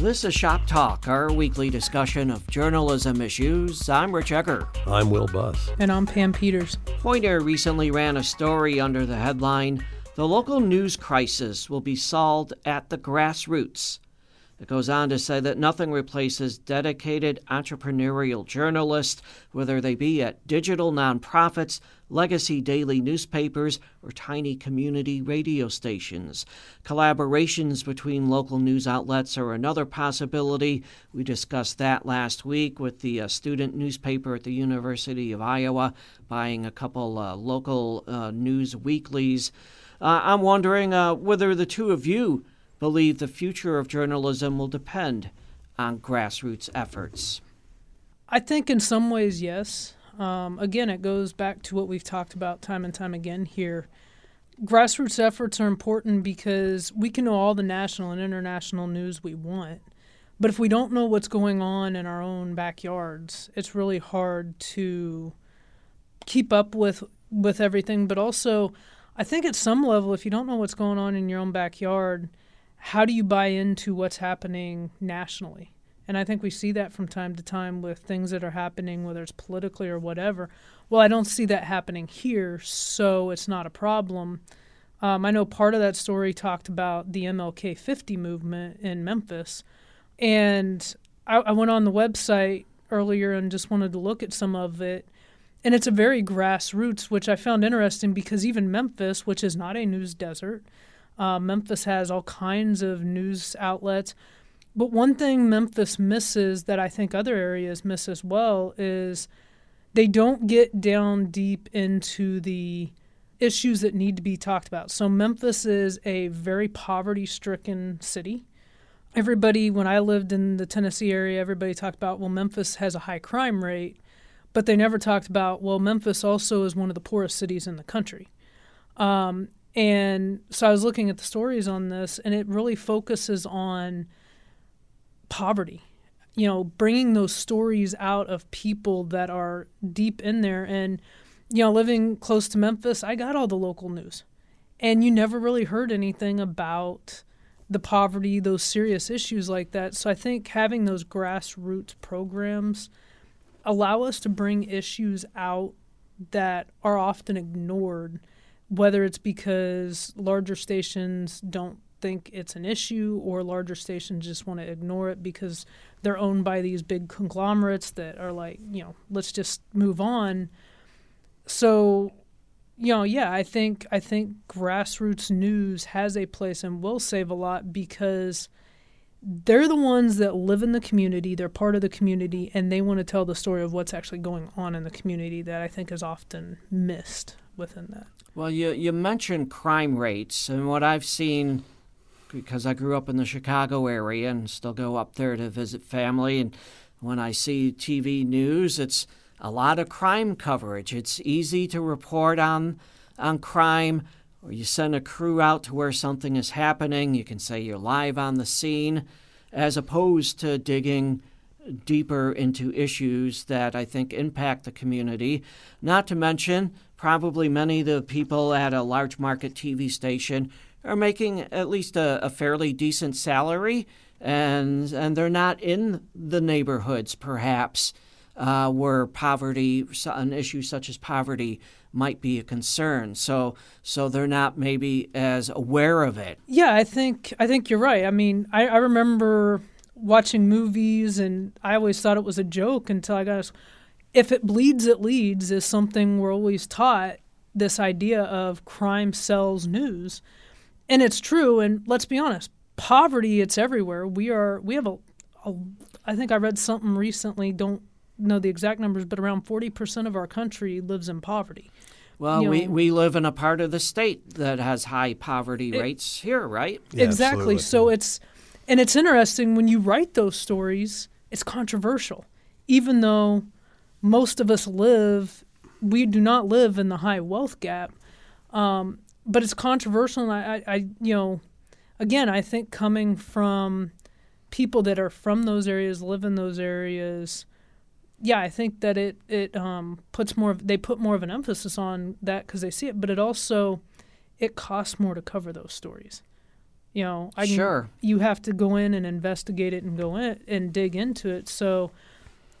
This is Shop Talk, our weekly discussion of journalism issues. I'm Rich Egger. I'm Will Buss. And I'm Pam Peters. Poynter recently ran a story under the headline The Local News Crisis Will Be Solved at the Grassroots. It goes on to say that nothing replaces dedicated entrepreneurial journalists, whether they be at digital nonprofits, legacy daily newspapers, or tiny community radio stations. Collaborations between local news outlets are another possibility. We discussed that last week with the uh, student newspaper at the University of Iowa buying a couple uh, local uh, news weeklies. Uh, I'm wondering uh, whether the two of you believe the future of journalism will depend on grassroots efforts? I think in some ways, yes. Um, again, it goes back to what we've talked about time and time again here. Grassroots efforts are important because we can know all the national and international news we want. But if we don't know what's going on in our own backyards, it's really hard to keep up with with everything. But also, I think at some level, if you don't know what's going on in your own backyard, how do you buy into what's happening nationally? And I think we see that from time to time with things that are happening, whether it's politically or whatever. Well, I don't see that happening here, so it's not a problem. Um, I know part of that story talked about the MLK 50 movement in Memphis. And I, I went on the website earlier and just wanted to look at some of it. And it's a very grassroots, which I found interesting because even Memphis, which is not a news desert, uh, Memphis has all kinds of news outlets. But one thing Memphis misses that I think other areas miss as well is they don't get down deep into the issues that need to be talked about. So, Memphis is a very poverty stricken city. Everybody, when I lived in the Tennessee area, everybody talked about, well, Memphis has a high crime rate, but they never talked about, well, Memphis also is one of the poorest cities in the country. Um, and so I was looking at the stories on this, and it really focuses on poverty. You know, bringing those stories out of people that are deep in there. And, you know, living close to Memphis, I got all the local news. And you never really heard anything about the poverty, those serious issues like that. So I think having those grassroots programs allow us to bring issues out that are often ignored whether it's because larger stations don't think it's an issue or larger stations just want to ignore it because they're owned by these big conglomerates that are like, you know, let's just move on. So, you know, yeah, I think I think grassroots news has a place and will save a lot because they're the ones that live in the community, they're part of the community and they want to tell the story of what's actually going on in the community that I think is often missed within that. Well, you, you mentioned crime rates, and what I've seen, because I grew up in the Chicago area and still go up there to visit family, and when I see TV news, it's a lot of crime coverage. It's easy to report on on crime, or you send a crew out to where something is happening. You can say you're live on the scene, as opposed to digging deeper into issues that I think impact the community. Not to mention, probably many of the people at a large market TV station are making at least a, a fairly decent salary, and and they're not in the neighborhoods perhaps uh, where poverty, an issue such as poverty, might be a concern. So so they're not maybe as aware of it. Yeah, I think I think you're right. I mean, I, I remember watching movies, and I always thought it was a joke until I got. If it bleeds, it leads is something we're always taught. This idea of crime sells news, and it's true. And let's be honest, poverty it's everywhere. We are we have a, a I think I read something recently. Don't know the exact numbers, but around forty percent of our country lives in poverty. Well, you know, we, we live in a part of the state that has high poverty it, rates here, right? Yeah, exactly. Absolutely. So it's and it's interesting when you write those stories, it's controversial. Even though most of us live, we do not live in the high wealth gap. Um, but it's controversial. And I, I, I, you know, again, I think coming from people that are from those areas, live in those areas, yeah, I think that it it um, puts more. Of, they put more of an emphasis on that because they see it, but it also it costs more to cover those stories You know, I Sure. you have to go in and investigate it and go in and dig into it. So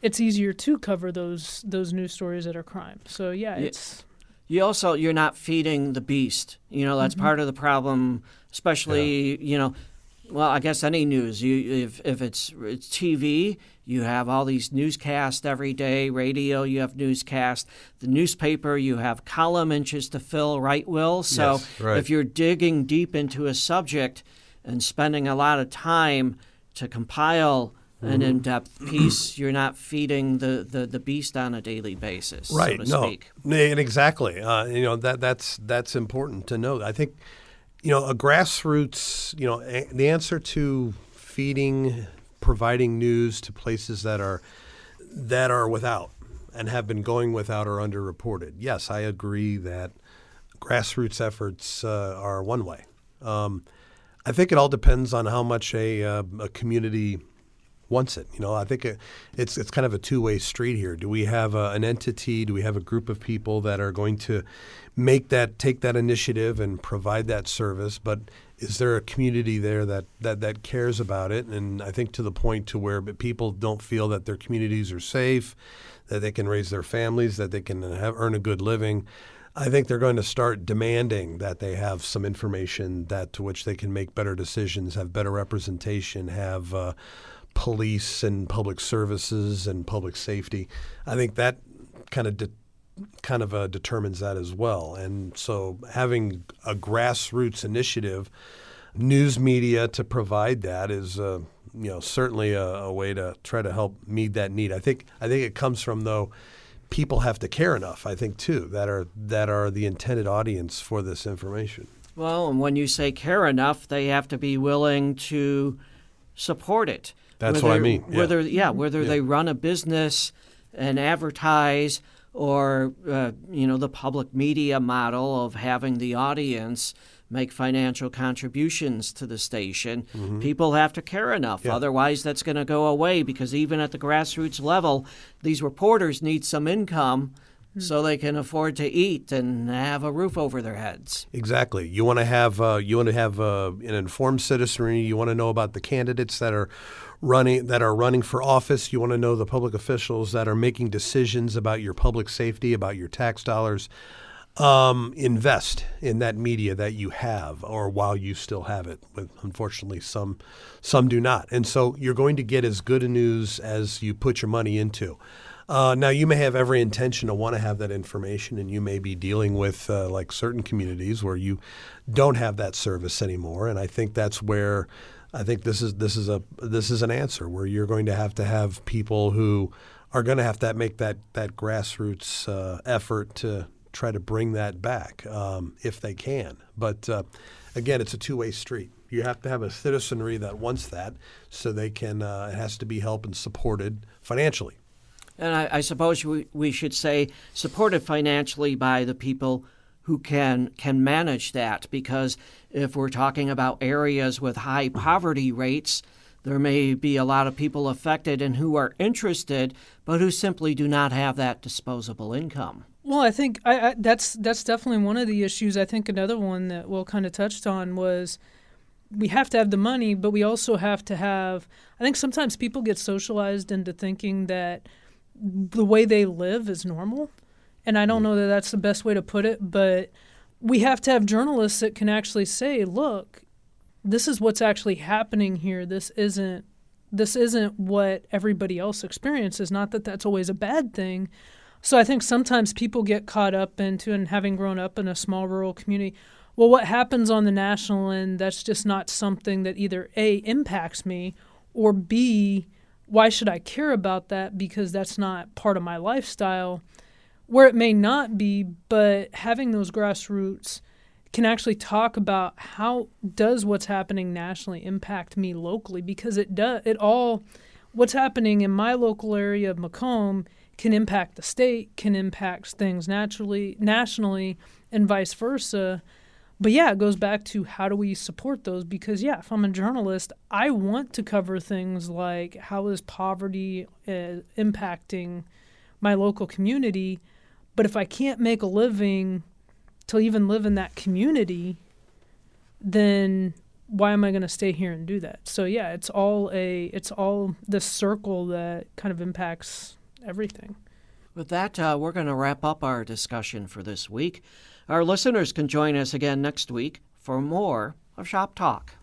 it's easier to cover those those news stories that are crime. So yeah, Yeah. it's You also you're not feeding the beast. You know that's mm-hmm. part of the problem, especially you know. Well, I guess any news. You if if it's it's TV, you have all these newscasts every day. Radio, you have newscasts. The newspaper, you have column inches to fill. Right, Will. So Yes, right. if you're digging deep into a subject and spending a lot of time to compile an Mm-hmm. in-depth piece, you're not feeding the, the, the beast on a daily basis, right so to no. speak. And exactly. Uh, you know that that's that's important to know i think you know a grassroots you know a, the answer to feeding providing news to places that are that are without and have been going without or underreported. Yes i agree that grassroots efforts uh, are one way. Um, i think it all depends on how much a, uh, a community wants it. You know, I think it, it's it's kind of a two way street here. Do we have a, an entity? Do we have a group of people that are going to make that take that initiative and provide that service? But is there a community there that that that cares about it? And I think to the point to where people don't feel that their communities are safe, that they can raise their families, that they can have, earn a good living. I think they're going to start demanding that they have some information that to which they can make better decisions, have better representation, have uh, police and public services and public safety. I think that kind of de- kind of uh, determines that as well. And so having a grassroots initiative, news media to provide that is. Uh, you know, certainly a, a way to try to help meet that need. I think. I think it comes from though, people have to care enough. I think too that are that are the intended audience for this information. Well, and when you say care enough, they have to be willing to support it. That's what I mean, yeah. Whether yeah, whether Yeah. they run a business and advertise, or uh, you know the public media model of having the audience make financial contributions to the station. People have to care enough. Mm-hmm. Yeah. Otherwise, that's going to go away because even at the grassroots level, these reporters need some income. So they can afford to eat and have a roof over their heads. Exactly. You want to have uh, you want to have uh, an informed citizenry. You want to know about the candidates that are running that are running for office. You want to know the public officials that are making decisions about your public safety, about your tax dollars. Um, invest in that media that you have, or while you still have it. But unfortunately, some some do not, and so you're going to get as good a news as you put your money into. Uh, now, you may have every intention to want to have that information, and you may be dealing with uh, like certain communities where you don't have that service anymore. And I think that's where I think this is this is a this is an answer where you're going to have to have people who are going to have to make that that grassroots uh, effort to try to bring that back um, if they can. But uh, again, it's a two way street. You have to have a citizenry that wants that, so they can. Uh, it has to be helped and supported financially. And I, I suppose we, we should say supported financially by the people who can can manage that because if we're talking about areas with high poverty rates, there may be a lot of people affected and who are interested, but who simply do not have that disposable income. Well, I think I, I, that's that's definitely one of the issues. I think another one that Will kind of touched on was we have to have the money, but we also have to have. I think sometimes people get socialized into thinking that the way they live is normal, and I don't know that that's the best way to put it. But we have to have journalists that can actually say, "Look, this is what's actually happening here. This isn't." This isn't what everybody else experiences. Not that that's always a bad thing, so I think sometimes people get caught up into, and having grown up in a small rural community, well, what happens on the national end, that's just not something that either A, impacts me, or B, why should I care about that because that's not part of my lifestyle? Where it may not be, but having those grassroots can actually talk about how does what's happening nationally impact me locally because it does it all what's happening in my local area of Macomb can impact the state, can impact things naturally, nationally, and vice versa. But yeah, it goes back to how do we support those? Because, yeah, if I'm a journalist, I want to cover things like how is poverty uh, impacting my local community. But if I can't make a living to even live in that community, then why am I going to stay here and do that? So yeah, it's all a it's all the circle that kind of impacts everything. With that, uh, we're going to wrap up our discussion for this week. Our listeners can join us again next week for more of Shop Talk.